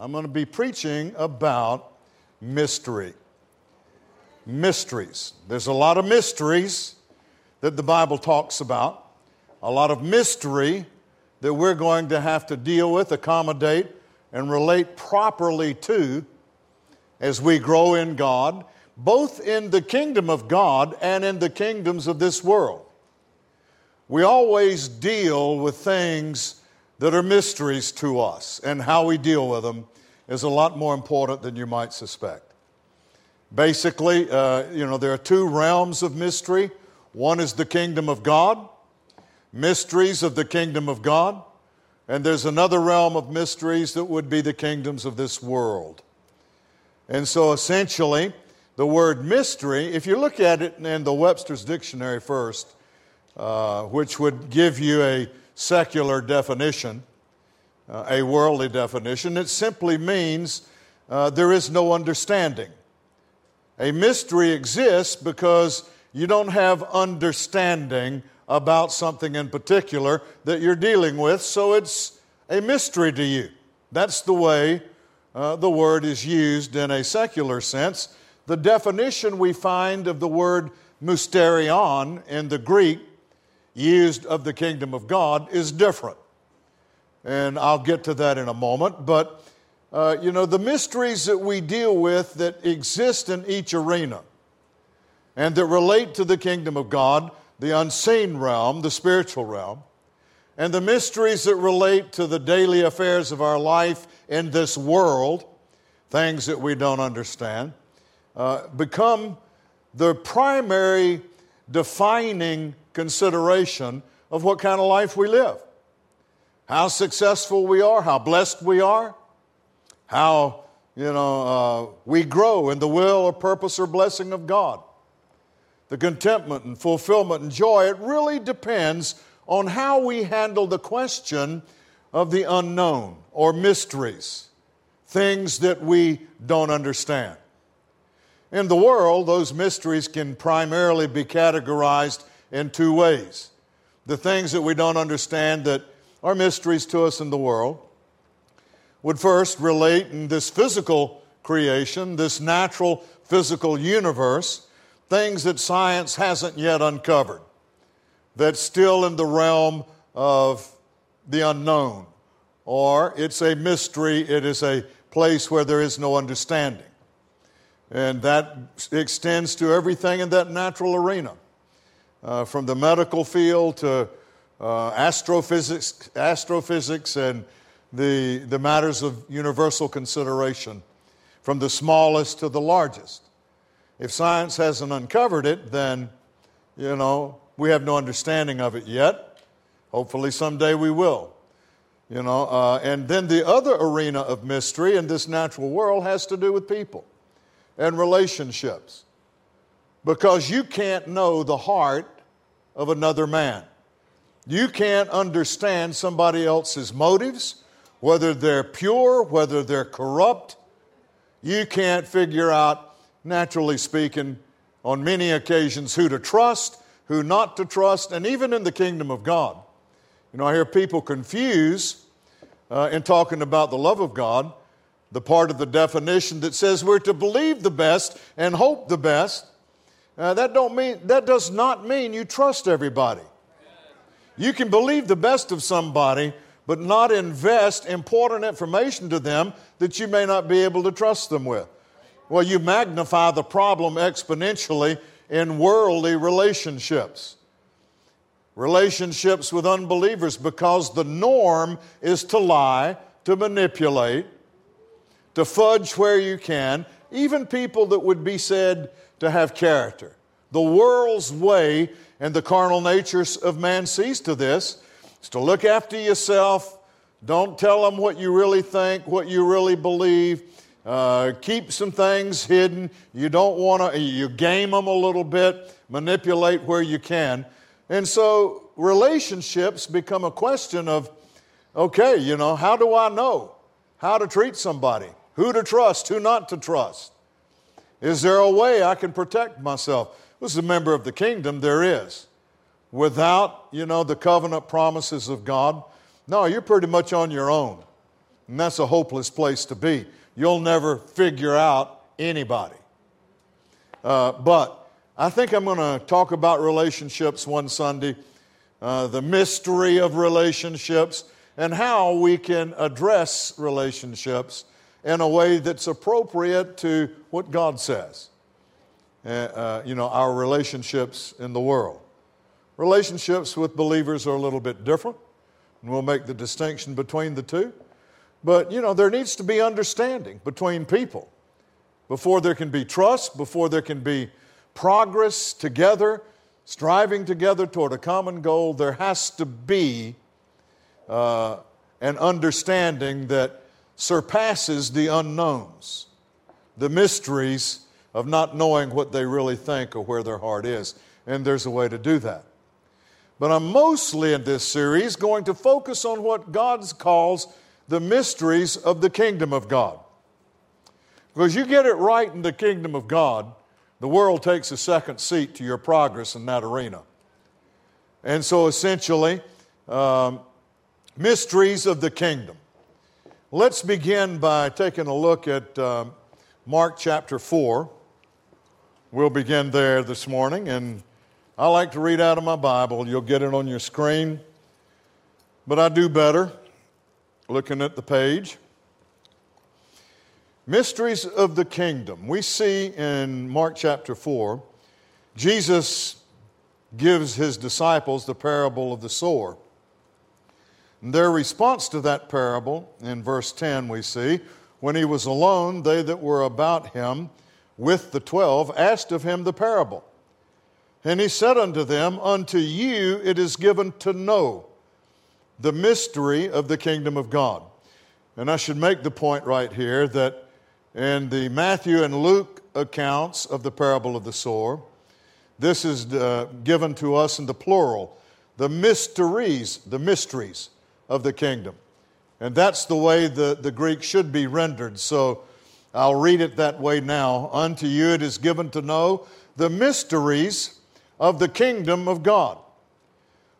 I'm going to be preaching about mystery. Mysteries. There's a lot of mysteries that the Bible talks about, a lot of mystery that we're going to have to deal with, accommodate, and relate properly to as we grow in God, both in the kingdom of God and in the kingdoms of this world. We always deal with things that are mysteries to us, and how we deal with them is a lot more important than you might suspect. Basically, uh, you know, there are two realms of mystery. One is the kingdom of God, mysteries of the kingdom of God, and there's another realm of mysteries that would be the kingdoms of this world. And so essentially, the word mystery, if you look at it in the Webster's Dictionary first, uh, which would give you a secular definition, uh, a worldly definition, it simply means uh, there is no understanding. A mystery exists because you don't have understanding about something in particular that you're dealing with, so it's a mystery to you. That's the way uh, the word is used in a secular sense. The definition we find of the word mysterion in the Greek, used of the kingdom of God, is different. And I'll get to that in a moment. But, uh, you know, the mysteries that we deal with that exist in each arena and that relate to the kingdom of God, the unseen realm, the spiritual realm, and the mysteries that relate to the daily affairs of our life in this world, things that we don't understand, uh, become the primary defining consideration of what kind of life we live. How successful we are, how blessed we are, how you know uh, we grow in the will or purpose or blessing of God. The contentment and fulfillment and joy, it really depends on how we handle the question of the unknown or mysteries, things that we don't understand. In the world, those mysteries can primarily be categorized in two ways. The things that we don't understand that are mysteries to us in the world would first relate in this physical creation, this natural physical universe, things that science hasn't yet uncovered, that's still in the realm of the unknown or it's a mystery, it is a place where there is no understanding. And that extends to everything in that natural arena, uh, from the medical field to uh, astrophysics, astrophysics and the, the matters of universal consideration, from the smallest to the largest. If science hasn't uncovered it, then, you know, we have no understanding of it yet. Hopefully, someday we will. You know, uh, and then the other arena of mystery in this natural world has to do with people and relationships. Because you can't know the heart of another man. You can't understand somebody else's motives, whether they're pure, whether they're corrupt. You can't figure out, naturally speaking, on many occasions, who to trust, who not to trust, and even in the kingdom of God. You know, I hear people confuse uh, in talking about the love of God the part of the definition that says we're to believe the best and hope the best. Uh, that don't mean that does not mean you trust everybody. You can believe the best of somebody, but not invest important information to them that you may not be able to trust them with. Well, you magnify the problem exponentially in worldly relationships relationships with unbelievers because the norm is to lie, to manipulate, to fudge where you can, even people that would be said to have character. The world's way and the carnal natures of man sees to this is to look after yourself. Don't tell them what you really think, what you really believe. Uh, keep some things hidden. You don't want to, you game them a little bit, manipulate where you can. And so relationships become a question of, okay, you know, how do I know how to treat somebody? Who to trust, who not to trust? Is there a way I can protect myself? As a member of the kingdom, there is. Without, you know, the covenant promises of God, no, you're pretty much on your own. And that's a hopeless place to be. You'll never figure out anybody. Uh, but I think I'm going to talk about relationships one Sunday, uh, the mystery of relationships, and how we can address relationships in a way that's appropriate to what God says. Uh, you know, our relationships in the world. Relationships with believers are a little bit different, and we'll make the distinction between the two. But, you know, there needs to be understanding between people before there can be trust, before there can be progress together, striving together toward a common goal. There has to be uh, an understanding that surpasses the unknowns, the mysteries of not knowing what they really think or where their heart is. And there's a way to do that. But I'm mostly in this series going to focus on what God calls the mysteries of the kingdom of God. Because you get it right in the kingdom of God, the world takes a second seat to your progress in that arena. And so essentially, um, mysteries of the kingdom. Let's begin by taking a look at um, Mark chapter 4. We'll begin there this morning, and I like to read out of my Bible. You'll get it on your screen. But I do better looking at the page. Mysteries of the kingdom. We see in Mark chapter 4, Jesus gives his disciples the parable of the sower. And their response to that parable, in verse 10, we see, when he was alone, they that were about him with the twelve asked of him the parable. And he said unto them, Unto you it is given to know the mystery of the kingdom of God. And I should make the point right here that in the Matthew and Luke accounts of the parable of the sower, this is uh, given to us in the plural the mysteries, the mysteries of the kingdom. And that's the way the, the Greek should be rendered. So I'll read it that way now. Unto you it is given to know the mysteries of the kingdom of God.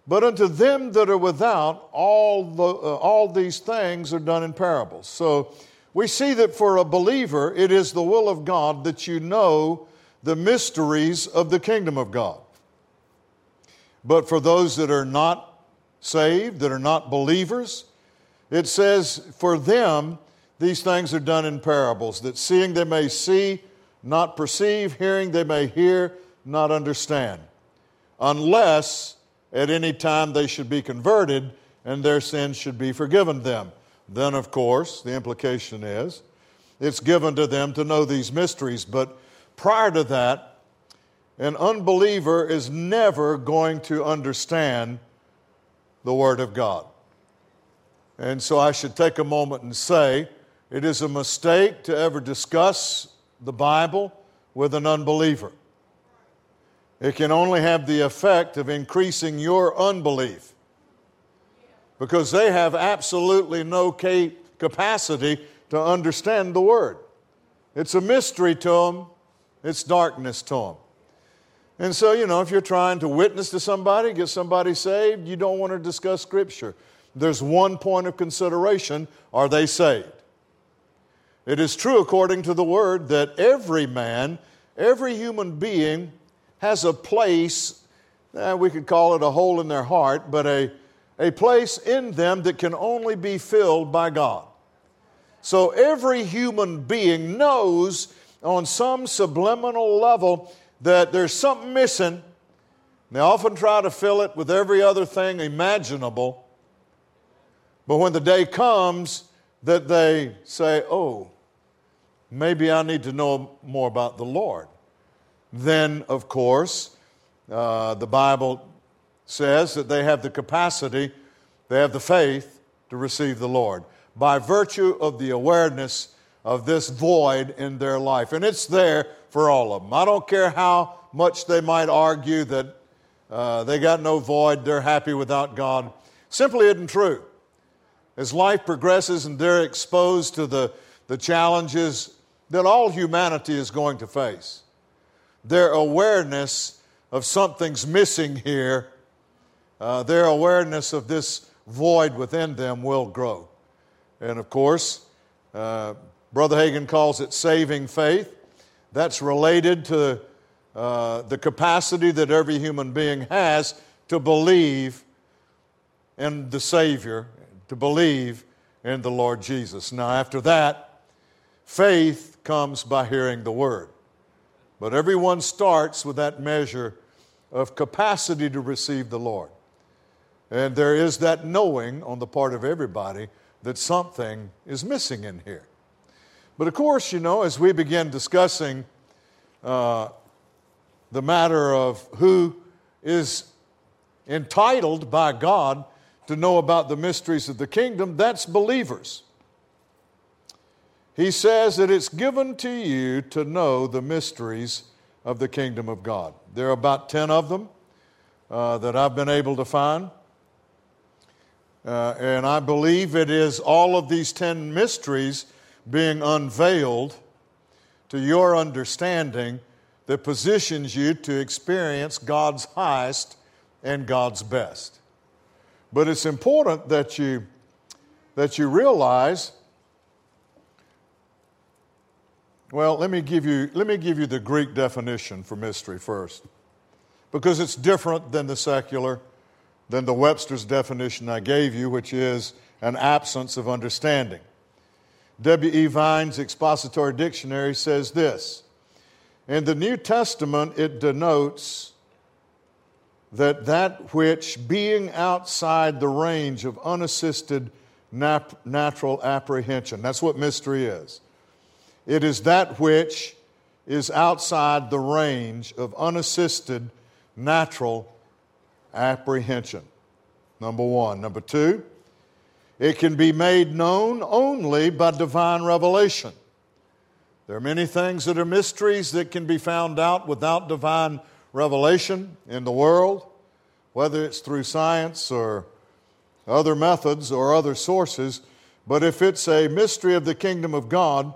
But unto them that are without, all, the, uh, all these things are done in parables. So we see that for a believer, it is the will of God that you know the mysteries of the kingdom of God. But for those that are not saved, that are not believers, it says, for them, these things are done in parables, that seeing they may see, not perceive, hearing they may hear, not understand unless at any time they should be converted and their sins should be forgiven them. Then, of course, the implication is it's given to them to know these mysteries. But prior to that, an unbeliever is never going to understand the Word of God. And so I should take a moment and say it is a mistake to ever discuss the Bible with an unbeliever. It can only have the effect of increasing your unbelief because they have absolutely no capacity to understand the Word. It's a mystery to them, it's darkness to them. And so, you know, if you're trying to witness to somebody, get somebody saved, you don't want to discuss Scripture. There's one point of consideration are they saved? It is true, according to the Word, that every man, every human being, has a place, eh, we could call it a hole in their heart, but a, a place in them that can only be filled by God. So every human being knows on some subliminal level that there's something missing. They often try to fill it with every other thing imaginable. But when the day comes that they say, oh, maybe I need to know more about the Lord then, of course, uh, the Bible says that they have the capacity, they have the faith to receive the Lord by virtue of the awareness of this void in their life. And it's there for all of them. I don't care how much they might argue that uh, they got no void, they're happy without God. Simply isn't true. As life progresses and they're exposed to the, the challenges that all humanity is going to face, their awareness of something's missing here, uh, their awareness of this void within them will grow. And of course, uh, Brother Hagin calls it saving faith. That's related to uh, the capacity that every human being has to believe in the Savior, to believe in the Lord Jesus. Now, after that, faith comes by hearing the Word. But everyone starts with that measure of capacity to receive the Lord. And there is that knowing on the part of everybody that something is missing in here. But of course, you know, as we begin discussing uh, the matter of who is entitled by God to know about the mysteries of the kingdom, that's believers. He says that it's given to you to know the mysteries of the kingdom of God. There are about 10 of them uh, that I've been able to find. Uh, and I believe it is all of these 10 mysteries being unveiled to your understanding that positions you to experience God's highest and God's best. But it's important that you, that you realize well, let me, give you, let me give you the Greek definition for mystery first, because it's different than the secular, than the Webster's definition I gave you, which is an absence of understanding. W.E. Vine's Expository Dictionary says this In the New Testament, it denotes that that which, being outside the range of unassisted nat- natural apprehension, that's what mystery is. It is that which is outside the range of unassisted natural apprehension. Number one. Number two, it can be made known only by divine revelation. There are many things that are mysteries that can be found out without divine revelation in the world, whether it's through science or other methods or other sources. But if it's a mystery of the kingdom of God,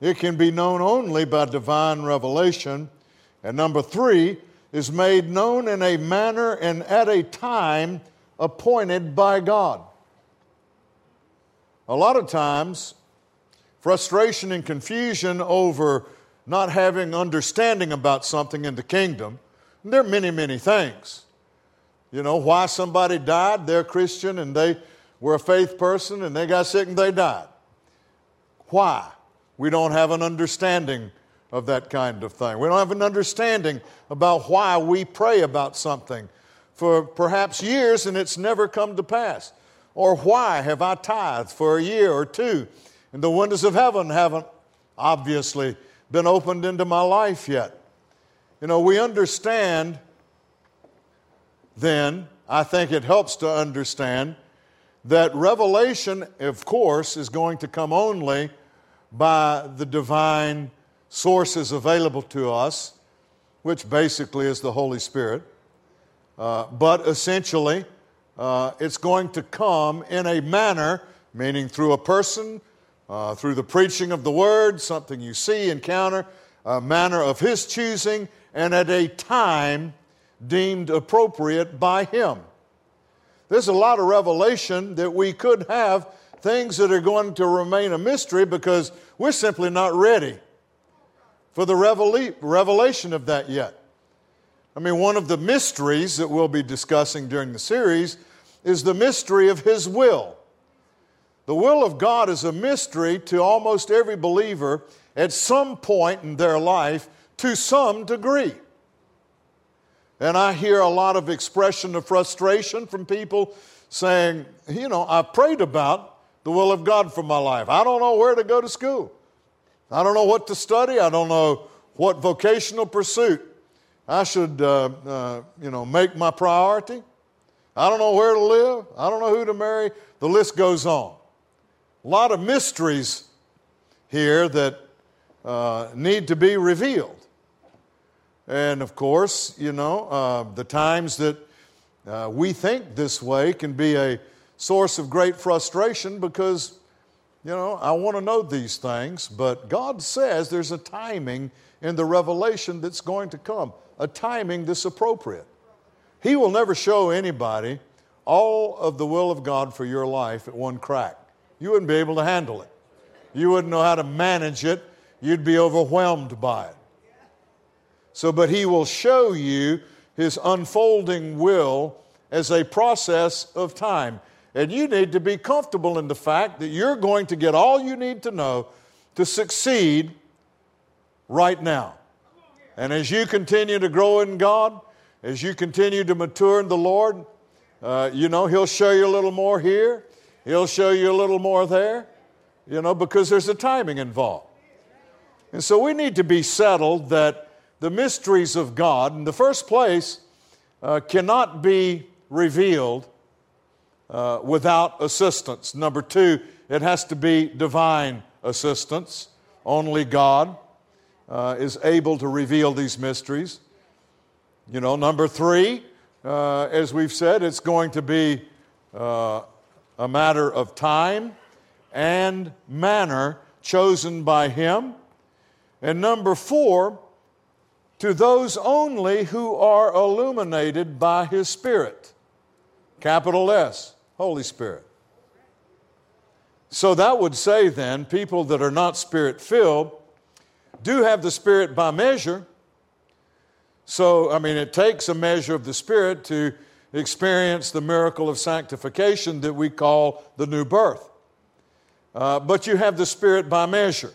it can be known only by divine revelation. And number three, is made known in a manner and at a time appointed by God. A lot of times, frustration and confusion over not having understanding about something in the kingdom, there are many, many things. You know, why somebody died, they're Christian and they were a faith person and they got sick and they died. Why? We don't have an understanding of that kind of thing. We don't have an understanding about why we pray about something for perhaps years and it's never come to pass. Or why have I tithed for a year or two and the windows of heaven haven't obviously been opened into my life yet? You know, we understand then, I think it helps to understand that revelation, of course, is going to come only by the divine sources available to us, which basically is the Holy Spirit. Uh, but essentially, uh, it's going to come in a manner, meaning through a person, uh, through the preaching of the word, something you see, encounter, a manner of his choosing, and at a time deemed appropriate by him. There's a lot of revelation that we could have, things that are going to remain a mystery because we're simply not ready for the revelation of that yet. I mean, one of the mysteries that we'll be discussing during the series is the mystery of His will. The will of God is a mystery to almost every believer at some point in their life to some degree. And I hear a lot of expression of frustration from people saying, you know, I prayed about the will of God for my life. I don't know where to go to school. I don't know what to study. I don't know what vocational pursuit I should, uh, uh, you know, make my priority. I don't know where to live. I don't know who to marry. The list goes on. A lot of mysteries here that uh, need to be revealed. And of course, you know, uh, the times that uh, we think this way can be a source of great frustration because you know, I want to know these things, but God says there's a timing in the revelation that's going to come, a timing that's appropriate. He will never show anybody all of the will of God for your life at one crack. You wouldn't be able to handle it. You wouldn't know how to manage it. You'd be overwhelmed by it. So, but He will show you His unfolding will as a process of time. And you need to be comfortable in the fact that you're going to get all you need to know to succeed right now. And as you continue to grow in God, as you continue to mature in the Lord, uh, you know, He'll show you a little more here, He'll show you a little more there, you know, because there's a timing involved. And so we need to be settled that the mysteries of God, in the first place, uh, cannot be revealed uh, without assistance. Number two, it has to be divine assistance. Only God uh, is able to reveal these mysteries. You know, number three, uh, as we've said, it's going to be uh, a matter of time and manner chosen by Him. And number four, to those only who are illuminated by His Spirit. Capital S, Holy Spirit. So that would say then, people that are not spirit filled do have the Spirit by measure. So, I mean, it takes a measure of the Spirit to experience the miracle of sanctification that we call the new birth. Uh, but you have the Spirit by measure.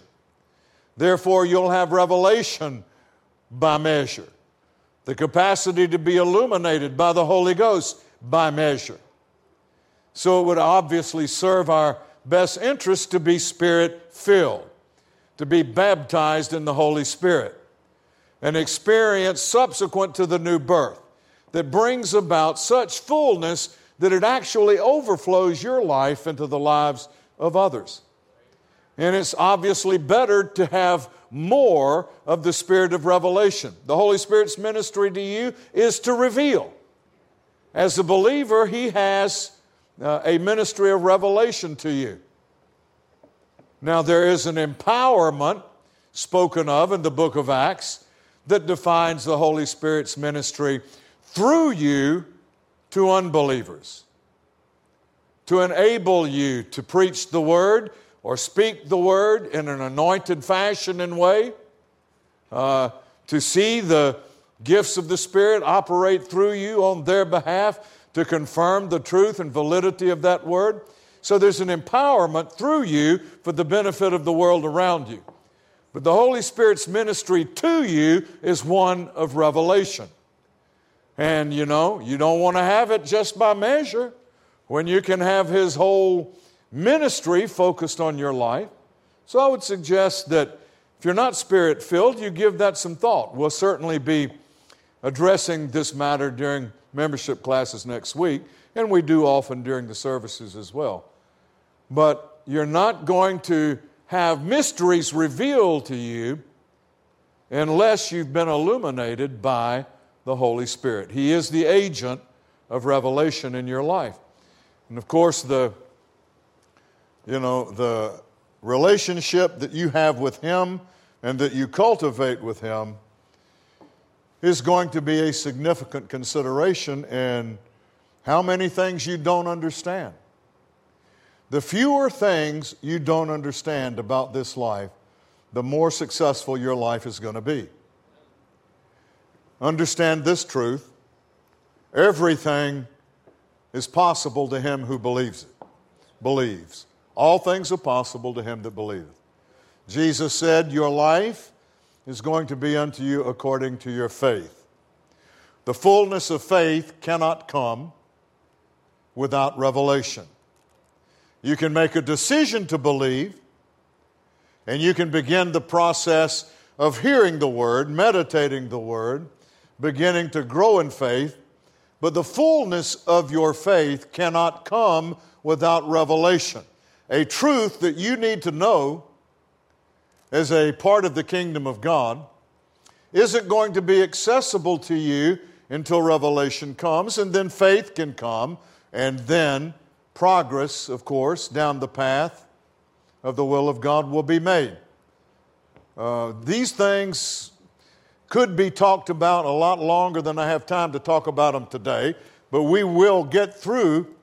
Therefore, you'll have revelation by measure, the capacity to be illuminated by the Holy Ghost by measure. So, it would obviously serve our best interest to be Spirit filled to be baptized in the Holy Spirit, an experience subsequent to the new birth that brings about such fullness that it actually overflows your life into the lives of others. And it's obviously better to have more of the spirit of revelation. The Holy Spirit's ministry to you is to reveal. As a believer, He has uh, a ministry of revelation to you. Now, there is an empowerment spoken of in the book of Acts that defines the Holy Spirit's ministry through you to unbelievers, to enable you to preach the word or speak the word in an anointed fashion and way, uh, to see the gifts of the Spirit operate through you on their behalf to confirm the truth and validity of that word. So there's an empowerment through you for the benefit of the world around you. But the Holy Spirit's ministry to you is one of revelation. And you know, you don't want to have it just by measure when you can have His whole ministry focused on your life. So I would suggest that if you're not spirit filled, you give that some thought. We'll certainly be addressing this matter during membership classes next week, and we do often during the services as well but you're not going to have mysteries revealed to you unless you've been illuminated by the Holy Spirit. He is the agent of revelation in your life. And of course, the you know, the relationship that you have with Him and that you cultivate with Him is going to be a significant consideration in how many things you don't understand. The fewer things you don't understand about this life, the more successful your life is going to be. Understand this truth everything is possible to him who believes it. Believes. All things are possible to him that believeth. Jesus said, Your life is going to be unto you according to your faith. The fullness of faith cannot come without revelation. You can make a decision to believe, and you can begin the process of hearing the Word, meditating the Word, beginning to grow in faith. But the fullness of your faith cannot come without revelation. A truth that you need to know as a part of the kingdom of God isn't going to be accessible to you until revelation comes, and then faith can come, and then progress, of course, down the path of the will of God will be made. Uh, these things could be talked about a lot longer than I have time to talk about them today, but we will get through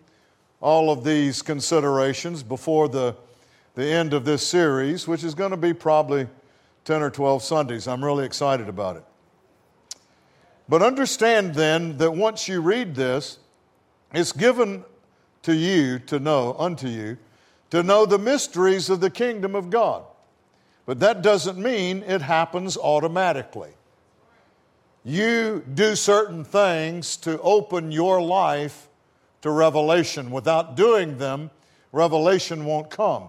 all of these considerations before the, the end of this series, which is going to be probably 10 or 12 Sundays. I'm really excited about it. But understand then that once you read this, it's given to you to know, unto you, to know the mysteries of the kingdom of God. But that doesn't mean it happens automatically. You do certain things to open your life to revelation. Without doing them, revelation won't come.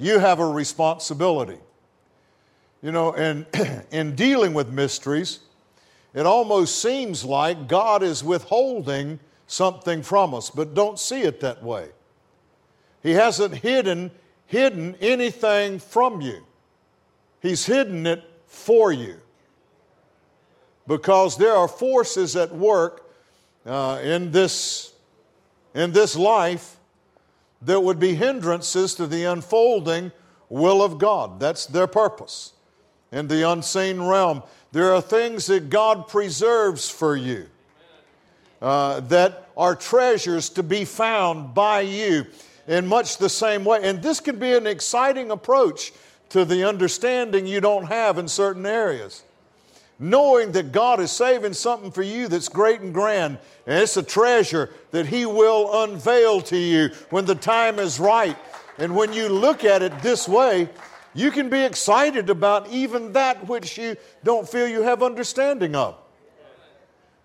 You have a responsibility. You know, in, in dealing with mysteries, it almost seems like God is withholding something from us, but don't see it that way. He hasn't hidden, hidden anything from you. He's hidden it for you. Because there are forces at work uh, in, this, in this life that would be hindrances to the unfolding will of God. That's their purpose. In the unseen realm, there are things that God preserves for you uh, that are treasures to be found by you in much the same way. And this can be an exciting approach to the understanding you don't have in certain areas. Knowing that God is saving something for you that's great and grand, and it's a treasure that He will unveil to you when the time is right. And when you look at it this way, you can be excited about even that which you don't feel you have understanding of.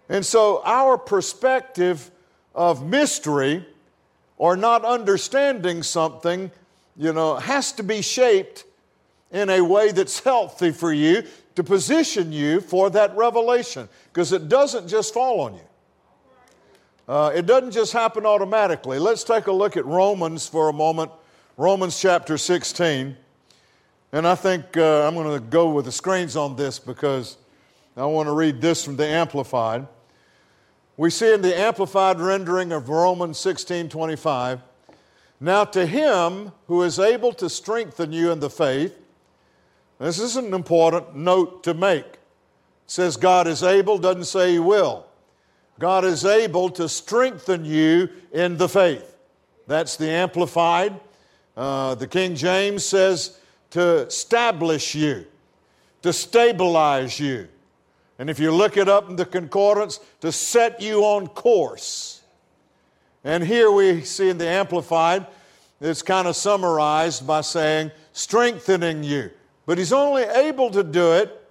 And so, our perspective of mystery or not understanding something, you know, has to be shaped in a way that's healthy for you to position you for that revelation because it doesn't just fall on you. Uh, it doesn't just happen automatically. Let's take a look at Romans for a moment. Romans chapter 16. And I think uh, I'm going to go with the screens on this because I want to read this from the Amplified. We see in the Amplified rendering of Romans 16 25. Now, to him who is able to strengthen you in the faith, this is an important note to make. It says God is able, doesn't say He will. God is able to strengthen you in the faith. That's the Amplified. Uh, the King James says to establish you, to stabilize you. And if you look it up in the concordance, to set you on course. And here we see in the Amplified, it's kind of summarized by saying, strengthening you but he's only able to do it.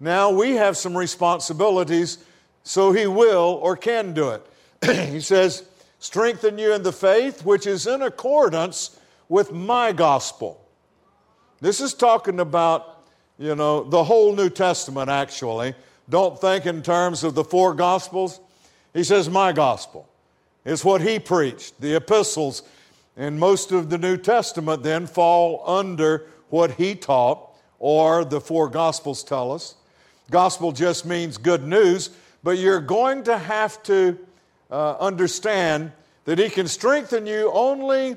Now we have some responsibilities, so he will or can do it. he says, Strengthen you in the faith which is in accordance with my gospel. This is talking about, you know, the whole New Testament actually. Don't think in terms of the four gospels. He says, My gospel is what he preached. The epistles and most of the New Testament then fall under what he taught, or the four Gospels tell us. Gospel just means good news, but you're going to have to uh, understand that he can strengthen you only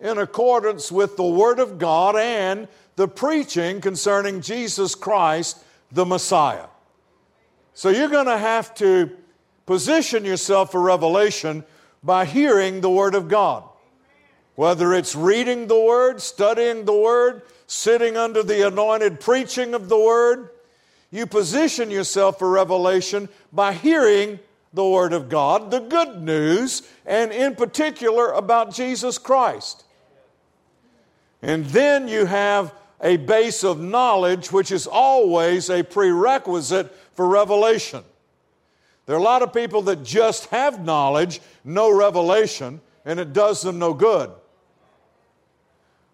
in accordance with the Word of God and the preaching concerning Jesus Christ, the Messiah. So you're going to have to position yourself for revelation by hearing the Word of God. Whether it's reading the Word, studying the Word, sitting under the anointed preaching of the Word. You position yourself for revelation by hearing the Word of God, the good news, and in particular about Jesus Christ. And then you have a base of knowledge, which is always a prerequisite for revelation. There are a lot of people that just have knowledge, no revelation, and it does them no good.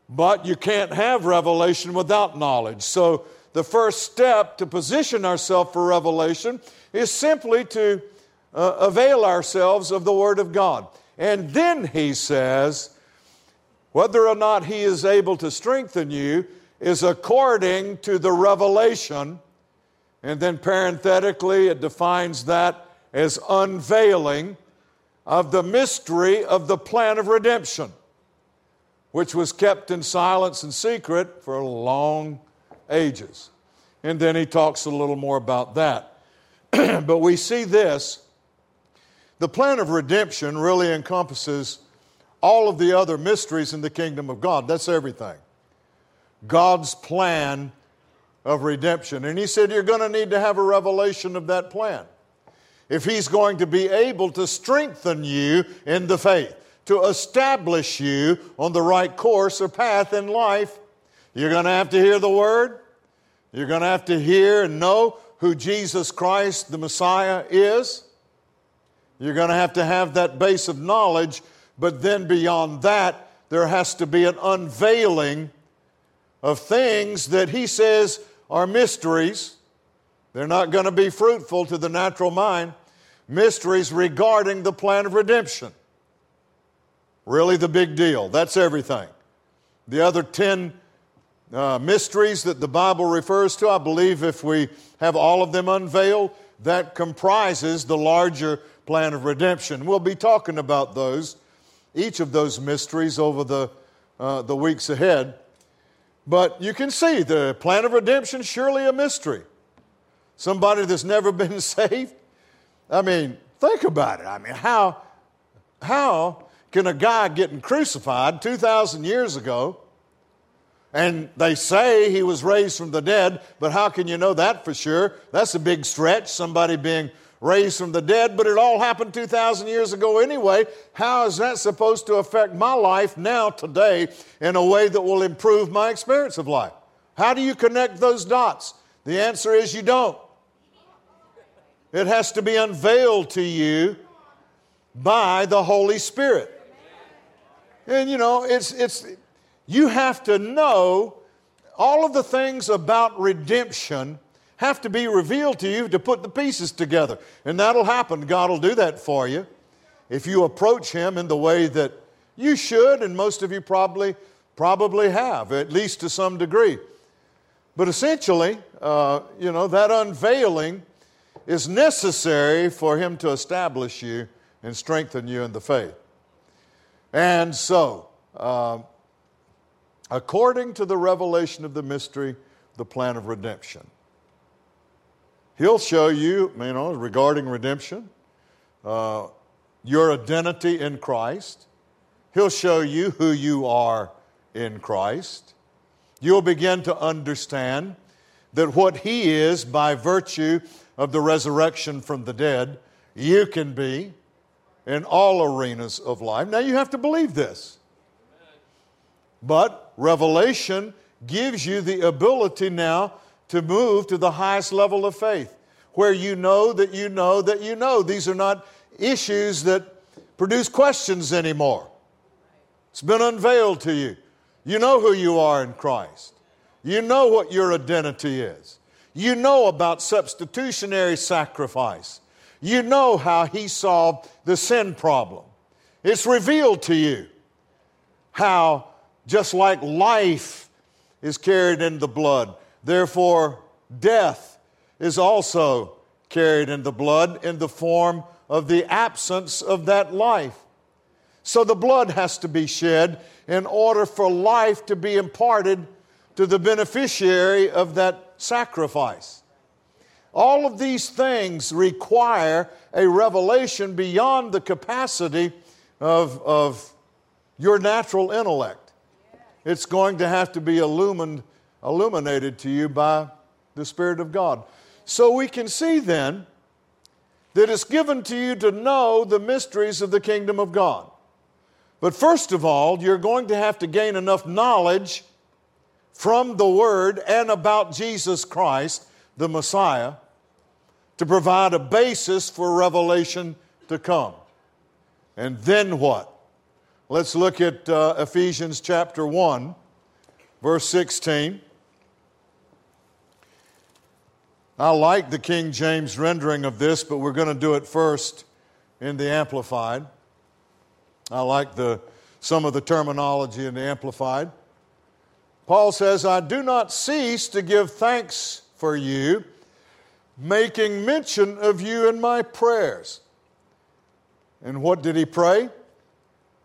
But you can't have revelation without knowledge. So, the first step to position ourselves for revelation is simply to uh, avail ourselves of the Word of God. And then he says, whether or not he is able to strengthen you is according to the revelation. And then parenthetically, it defines that as unveiling of the mystery of the plan of redemption which was kept in silence and secret for long ages. And then he talks a little more about that. but we see this the plan of redemption really encompasses all of the other mysteries in the kingdom of God. That's everything. God's plan of redemption. And he said, You're going to need to have a revelation of that plan. If he's going to be able to strengthen you in the faith, to establish you on the right course or path in life, you're going to have to hear the word. You're going to have to hear and know who Jesus Christ, the Messiah, is. You're going to have to have that base of knowledge, but then beyond that, there has to be an unveiling of things that he says are mysteries. They're not going to be fruitful to the natural mind. Mysteries regarding the plan of redemption. Really, the big deal. That's everything. The other 10 uh, mysteries that the Bible refers to, I believe if we have all of them unveiled, that comprises the larger plan of redemption. We'll be talking about those, each of those mysteries over the, uh, the weeks ahead. But you can see the plan of redemption surely a mystery. Somebody that's never been saved. I mean, think about it. I mean, how, how can a guy getting crucified 2,000 years ago, and they say he was raised from the dead, but how can you know that for sure? That's a big stretch, somebody being raised from the dead, but it all happened 2,000 years ago anyway. How is that supposed to affect my life now, today, in a way that will improve my experience of life? How do you connect those dots? The answer is you don't. It has to be unveiled to you by the Holy Spirit. And you know, it's, it's, you have to know all of the things about redemption have to be revealed to you to put the pieces together. And that'll happen. God will do that for you if you approach Him in the way that you should, and most of you probably, probably have, at least to some degree. But essentially, uh, you know, that unveiling is necessary for Him to establish you and strengthen you in the faith. And so, uh, according to the revelation of the mystery, the plan of redemption. He'll show you, you know, regarding redemption, uh, your identity in Christ. He'll show you who you are in Christ. You'll begin to understand that what He is by virtue of the resurrection from the dead, you can be in all arenas of life. Now, you have to believe this. But revelation gives you the ability now to move to the highest level of faith, where you know that you know that you know. These are not issues that produce questions anymore. It's been unveiled to you. You know who you are in Christ. You know what your identity is. You know about substitutionary sacrifice. You know how He solved the sin problem. It's revealed to you how, just like life is carried in the blood, Therefore, death is also carried in the blood in the form of the absence of that life. So the blood has to be shed in order for life to be imparted to the beneficiary of that sacrifice. All of these things require a revelation beyond the capacity of, of your natural intellect. It's going to have to be illumined illuminated to you by the Spirit of God. So we can see then that it's given to you to know the mysteries of the kingdom of God. But first of all, you're going to have to gain enough knowledge from the Word and about Jesus Christ, the Messiah, to provide a basis for revelation to come. And then what? Let's look at uh, Ephesians chapter 1, verse 16. I like the King James rendering of this, but we're going to do it first in the Amplified. I like the, some of the terminology in the Amplified. Paul says, I do not cease to give thanks for you, making mention of you in my prayers. And what did he pray?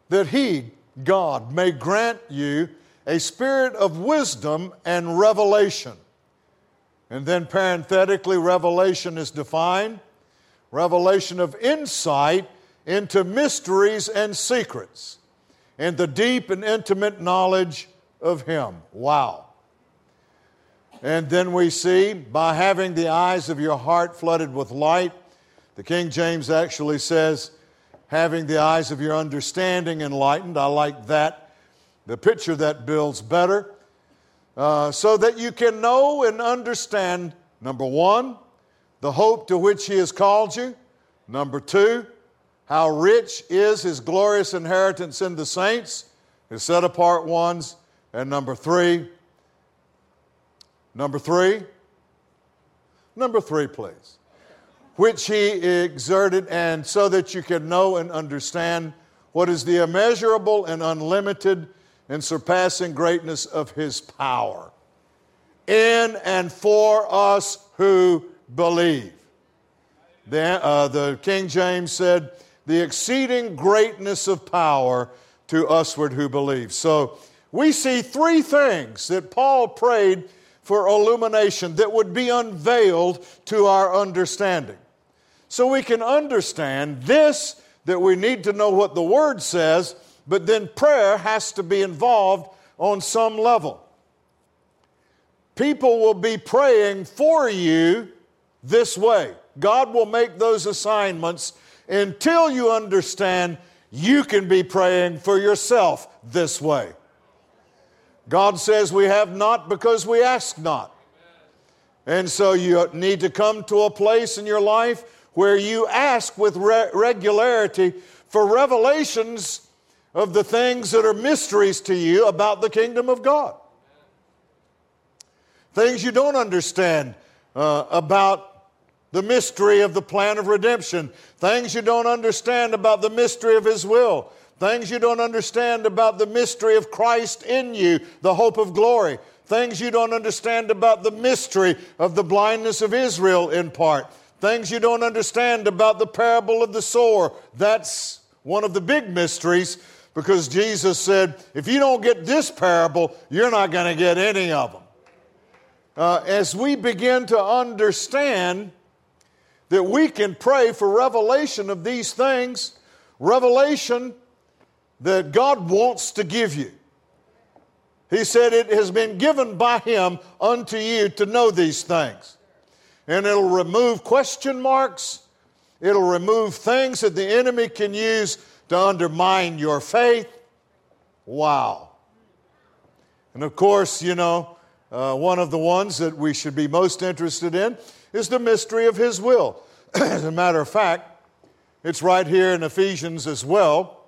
That he, God, may grant you a spirit of wisdom and revelation and then parenthetically, revelation is defined revelation of insight into mysteries and secrets. and the deep and intimate knowledge of Him. Wow. And then we see, by having the eyes of your heart flooded with light, the King James actually says, having the eyes of your understanding enlightened. I like that. The picture that builds better. Uh, so that you can know and understand, number one, the hope to which He has called you. Number two, how rich is His glorious inheritance in the saints, His set apart ones. And number three, number three, number three, please which he exerted, and so that you can know and understand what is the immeasurable and unlimited and surpassing greatness of his power in and for us who believe. The, uh, the King James said, the exceeding greatness of power to usward who believe. So we see three things that Paul prayed for illumination that would be unveiled to our understanding so we can understand this that we need to know what the Word says, but then prayer has to be involved on some level. People will be praying for you this way. God will make those assignments until you understand you can be praying for yourself this way. God says we have not because we ask not. And so you need to come to a place in your life where you ask with re- regularity for revelations of the things that are mysteries to you about the kingdom of God. Things you don't understand uh, about the mystery of the plan of redemption, things you don't understand about the mystery of His will, things you don't understand about the mystery of Christ in you, the hope of glory, things you don't understand about the mystery of the blindness of Israel in part, things you don't understand about the parable of the sower. That's one of the big mysteries because Jesus said, if you don't get this parable, you're not going to get any of them. Uh, as we begin to understand that we can pray for revelation of these things, revelation that God wants to give you. He said, It has been given by Him unto you to know these things and it'll remove question marks. It'll remove things that the enemy can use to undermine your faith. Wow. And of course, you know, uh, one of the ones that we should be most interested in is the mystery of His will. as a matter of fact, it's right here in Ephesians as well.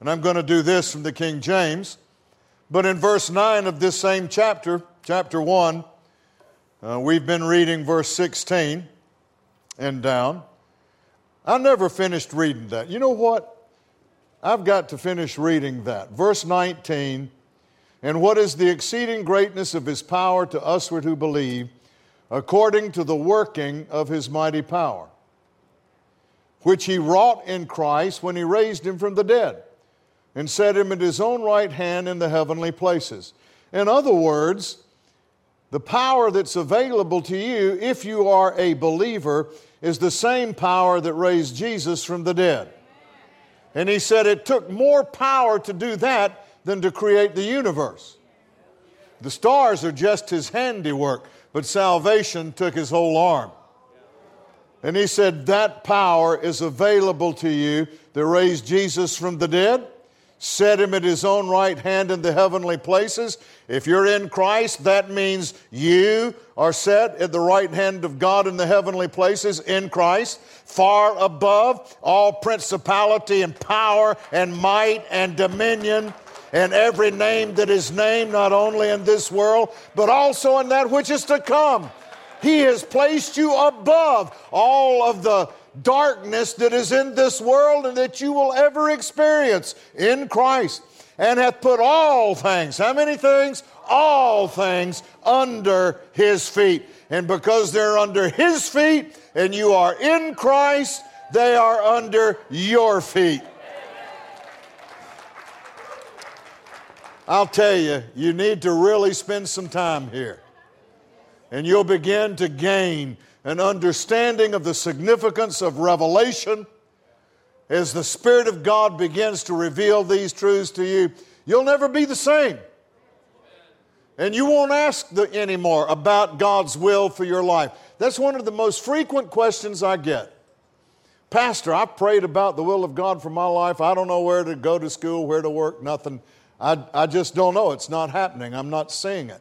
And I'm going to do this from the King James. But in verse 9 of this same chapter, chapter 1, uh, we've been reading verse 16 and down. I never finished reading that. You know what? I've got to finish reading that. Verse 19, and what is the exceeding greatness of his power to usward who believe, according to the working of his mighty power, which he wrought in Christ when he raised him from the dead and set him at his own right hand in the heavenly places. In other words, the power that's available to you if you are a believer is the same power that raised Jesus from the dead. And he said it took more power to do that than to create the universe. The stars are just his handiwork, but salvation took his whole arm. And he said that power is available to you that raised Jesus from the dead set him at his own right hand in the heavenly places. If you're in Christ, that means you are set at the right hand of God in the heavenly places in Christ, far above all principality and power and might and dominion and every name that is named, not only in this world, but also in that which is to come. He has placed you above all of the darkness that is in this world and that you will ever experience in Christ, and hath put all things, how many things? All things under his feet. And because they're under his feet and you are in Christ, they are under your feet. I'll tell you, you need to really spend some time here. And you'll begin to gain an understanding of the significance of revelation as the Spirit of God begins to reveal these truths to you, you'll never be the same. And you won't ask the, anymore about God's will for your life. That's one of the most frequent questions I get. Pastor, I prayed about the will of God for my life. I don't know where to go to school, where to work, nothing. I, I just don't know. It's not happening. I'm not seeing it.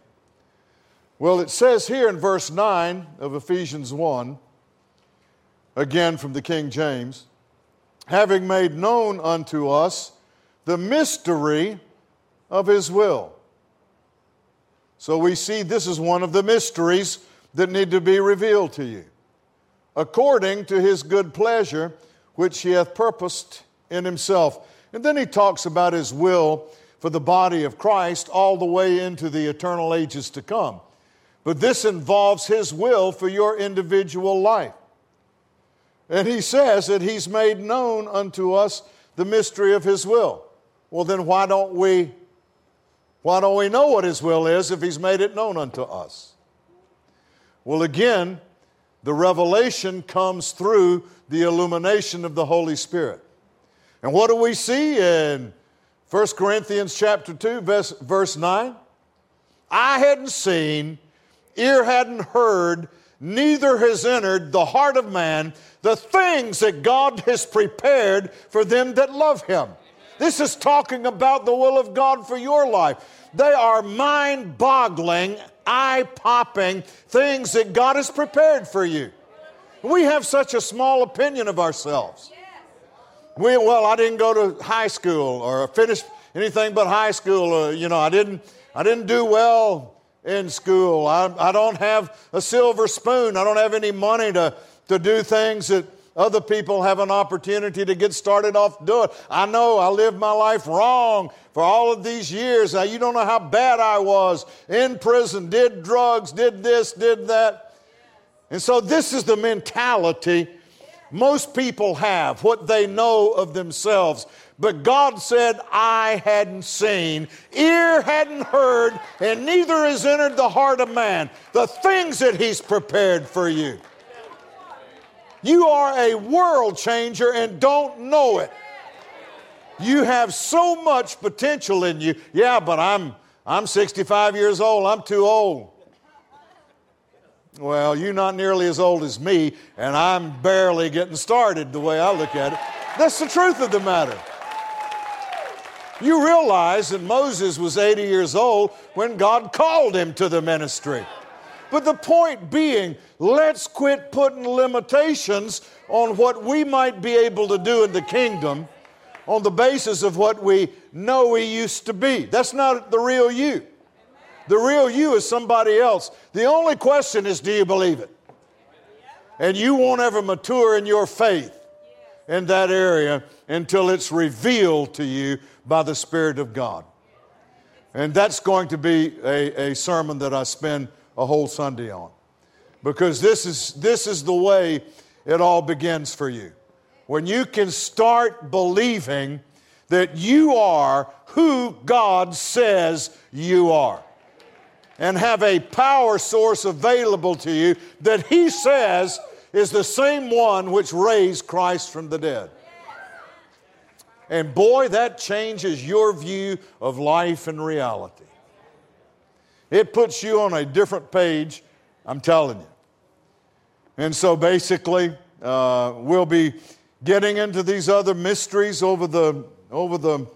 Well, it says here in verse 9 of Ephesians 1, again from the King James, having made known unto us the mystery of his will. So we see this is one of the mysteries that need to be revealed to you. According to his good pleasure, which he hath purposed in himself. And then he talks about his will for the body of Christ all the way into the eternal ages to come. But this involves his will for your individual life. And he says that he's made known unto us the mystery of his will. Well, then why don't we why don't we know what his will is if he's made it known unto us? Well, again, the revelation comes through the illumination of the Holy Spirit. And what do we see in 1 Corinthians chapter 2 verse, verse 9? Eye hadn't seen, ear hadn't heard, neither has entered the heart of man the things that God has prepared for them that love him. This is talking about the will of God for your life. They are mind boggling, eye popping things that God has prepared for you. We have such a small opinion of ourselves. We, well, I didn't go to high school or finish anything but high school. Or, you know, I didn't, I didn't do well in school. I, I don't have a silver spoon. I don't have any money to, to do things that other people have an opportunity to get started off doing. I know I lived my life wrong for all of these years. Now, you don't know how bad I was in prison, did drugs, did this, did that. And so, this is the mentality most people have, what they know of themselves. But God said, Eye hadn't seen, ear hadn't heard, and neither has entered the heart of man the things that He's prepared for you. You are a world changer and don't know it. You have so much potential in you. Yeah, but I'm I'm 65 years old. I'm too old. Well, you're not nearly as old as me, and I'm barely getting started the way I look at it. That's the truth of the matter. You realize that Moses was 80 years old when God called him to the ministry. But the point being, let's quit putting limitations on what we might be able to do in the kingdom on the basis of what we know we used to be. That's not the real you. The real you is somebody else. The only question is do you believe it? And you won't ever mature in your faith in that area until it's revealed to you by the Spirit of God. And that's going to be a, a sermon that I spend a whole Sunday on. Because this is, this is the way it all begins for you. When you can start believing that you are who God says you are and have a power source available to you that He says is the same one which raised Christ from the dead. And boy, that changes your view of life and reality. It puts you on a different page, I'm telling you. And so basically, uh, we'll be getting into these other mysteries over the, over the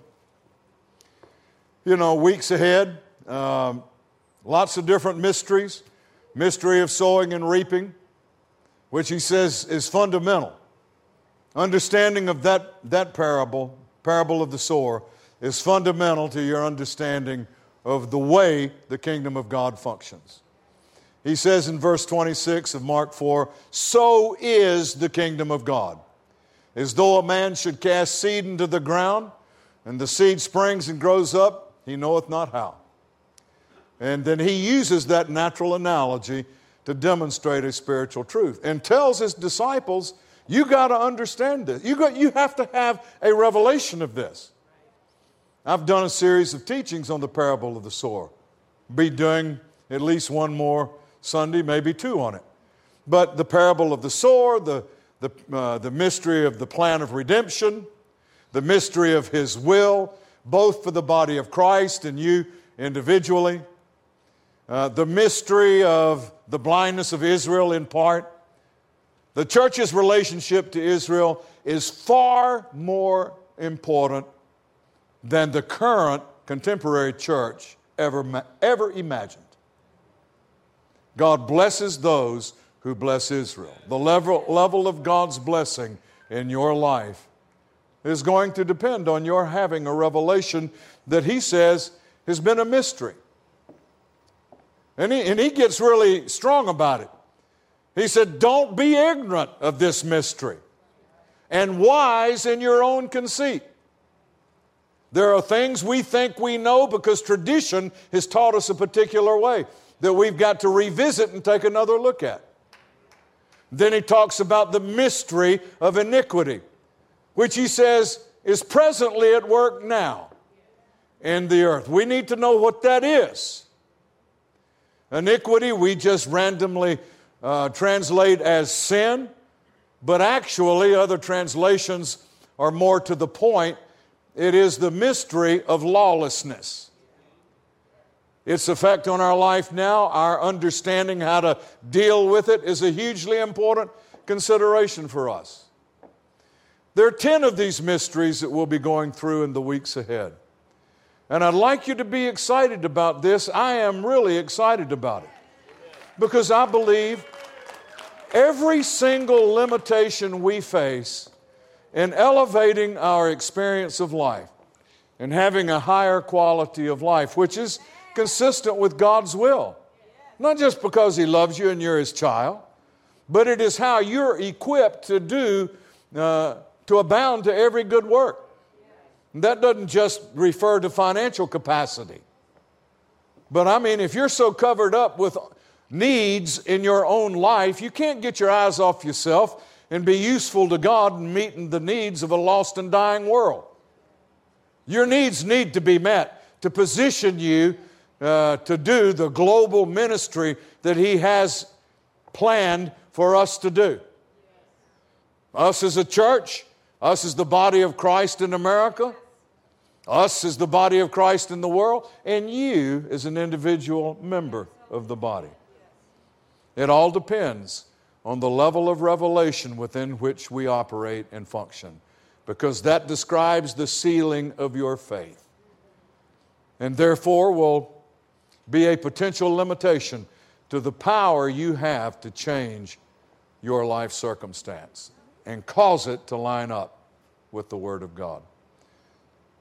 you know, weeks ahead. Um, lots of different mysteries. Mystery of sowing and reaping, which he says is fundamental. Understanding of that, that parable, parable of the sower, is fundamental to your understanding of the way the kingdom of God functions. He says in verse 26 of Mark 4 So is the kingdom of God. As though a man should cast seed into the ground, and the seed springs and grows up, he knoweth not how. And then he uses that natural analogy to demonstrate a spiritual truth and tells his disciples, You got to understand this. You, got, you have to have a revelation of this. I've done a series of teachings on the parable of the sower. Be doing at least one more Sunday, maybe two on it. But the parable of the sower, the, the, uh, the mystery of the plan of redemption, the mystery of His will, both for the body of Christ and you individually, uh, the mystery of the blindness of Israel in part. The church's relationship to Israel is far more important than the current contemporary church ever, ever imagined. God blesses those who bless Israel. The level, level of God's blessing in your life is going to depend on your having a revelation that He says has been a mystery. And he, and he gets really strong about it. He said, Don't be ignorant of this mystery and wise in your own conceit. There are things we think we know because tradition has taught us a particular way that we've got to revisit and take another look at. Then he talks about the mystery of iniquity, which he says is presently at work now in the earth. We need to know what that is. Iniquity, we just randomly uh, translate as sin, but actually, other translations are more to the point. It is the mystery of lawlessness its effect on our life now, our understanding how to deal with it is a hugely important consideration for us. There are 10 of these mysteries that we'll be going through in the weeks ahead. And I'd like you to be excited about this. I am really excited about it because I believe every single limitation we face in elevating our experience of life and having a higher quality of life, which is consistent with God's will. Not just because He loves you and you're His child, but it is how you're equipped to do, uh, to abound to every good work. That doesn't just refer to financial capacity. But I mean, if you're so covered up with needs in your own life, you can't get your eyes off yourself and be useful to God in meeting the needs of a lost and dying world. Your needs need to be met to position you uh, to do the global ministry that He has planned for us to do. Us as a church, us as the body of Christ in America, us as the body of Christ in the world, and you as an individual member of the body. It all depends on the level of revelation within which we operate and function, because that describes the ceiling of your faith. And therefore, will be a potential limitation to the power you have to change your life circumstance and cause it to line up with the Word of God.